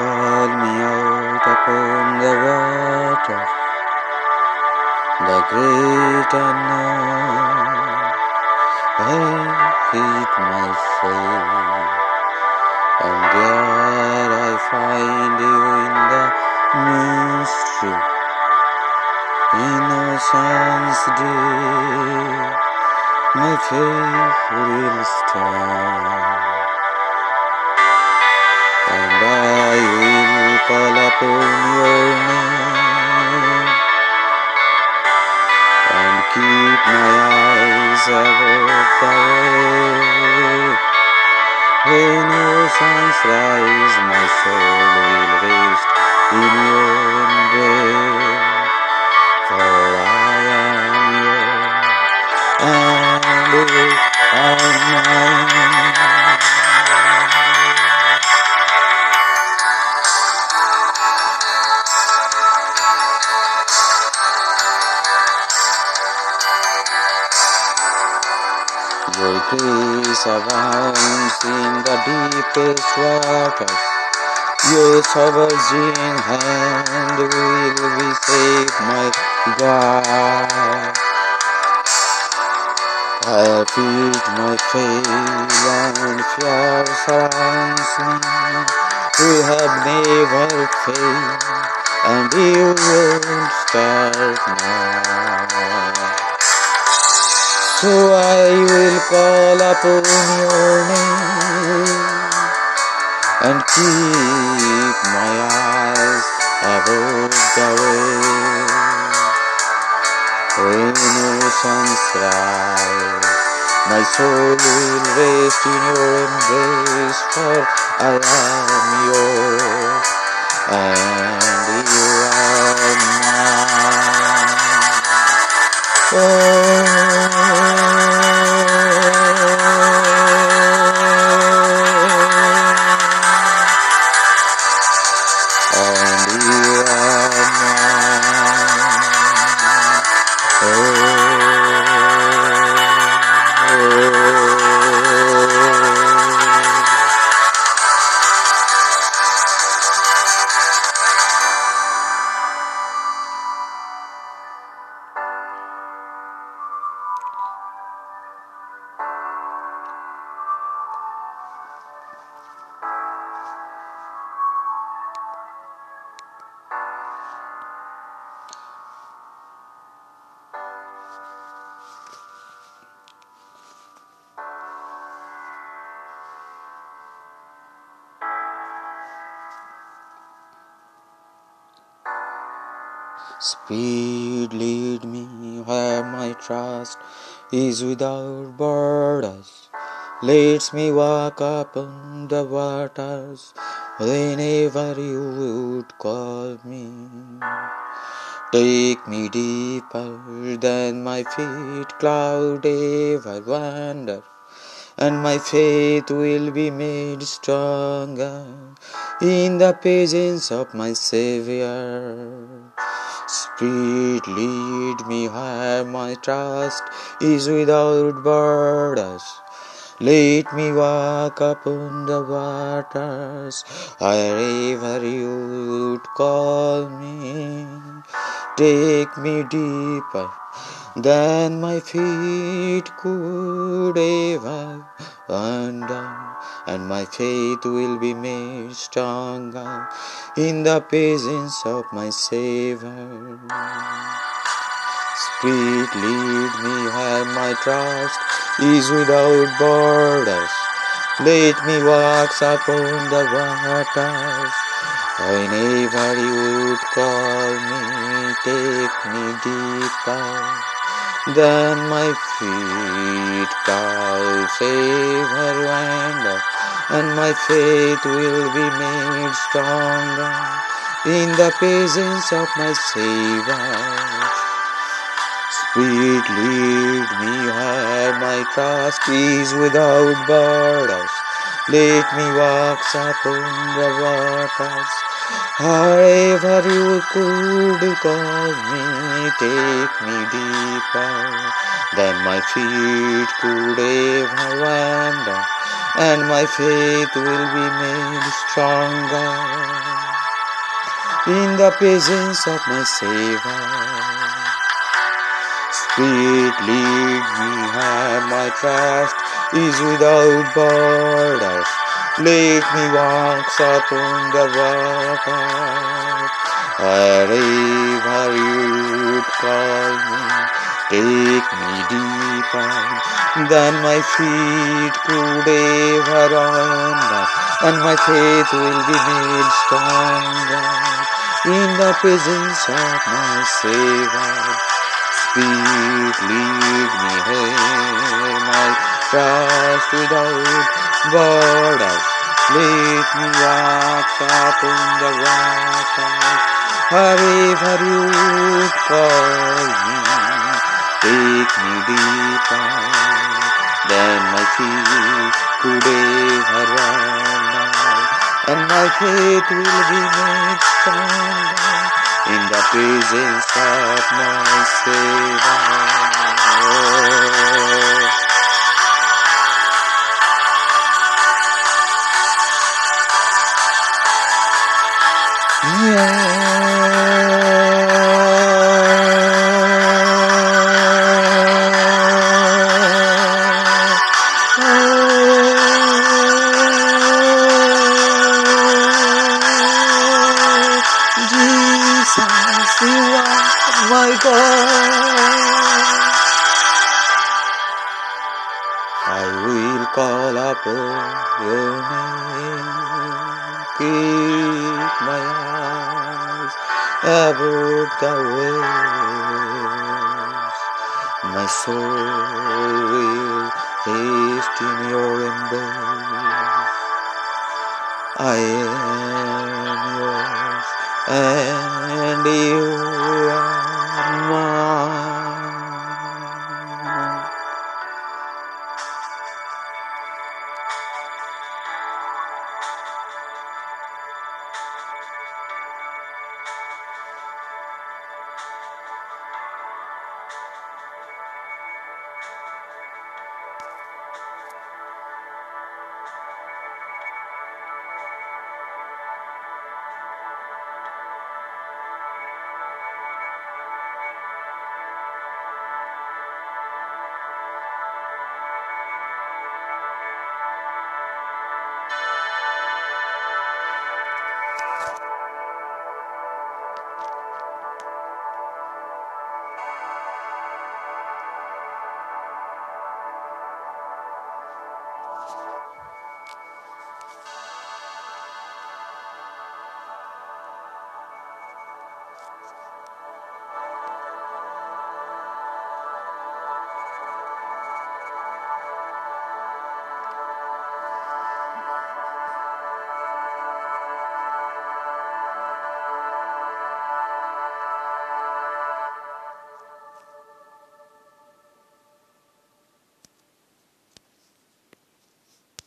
called me out upon the water, the great unknown. I hid my face, and there I find you in the mystery, in ocean's deep, my faith will stand and I will call upon your name and keep my eyes above the. When oceans rise, my soul will rest in your embrace. For I am yours, and mine. Grace abounds in the deepest waters. Your sovereign hand will be safe, my God. I feed my faith and fear surrounds me. You have never failed, and you won't start now. So I will call upon your name and keep my eyes above the waves. When oceans rise, my soul will rest in your embrace, for I am yours and you are mine. And Speed lead me where my trust is without borders. Leads me walk upon the waters whenever you would call me. Take me deeper than my feet cloud ever wander, and my faith will be made stronger in the presence of my Savior. Spirit, lead me where my trust is without borders. Let me walk upon the waters wherever you would call me. Take me deeper than my feet could ever wander, and my faith will be made stronger in the presence of my Savior. Spirit, lead me where my trust is without borders. Let me walk upon the waters. Whenever you would call me, take me deeper than my feet can ever wander, and my faith will be made stronger in the presence of my Savior. Spirit, lead me where my trust is without borders. Let me walk upon the waters. Wherever you could call me, take me deeper than my feet could ever wander, and my faith will be made stronger in the presence of my Savior. Spirit, lead me, my trust is without borders. Wherever you call me, take me deeper than my feet could ever wander, and my faith will be made stronger in the presence of my Savior. Speak, lead me here, my trust without walk upon the waters, wherever you call me. Take me deeper my feet could ever wander, and my faith will be made stronger in the presence of my Savior. My God. I will call upon your name. Keep my eyes above the waves. My soul will rest in your embrace. I am yours and you are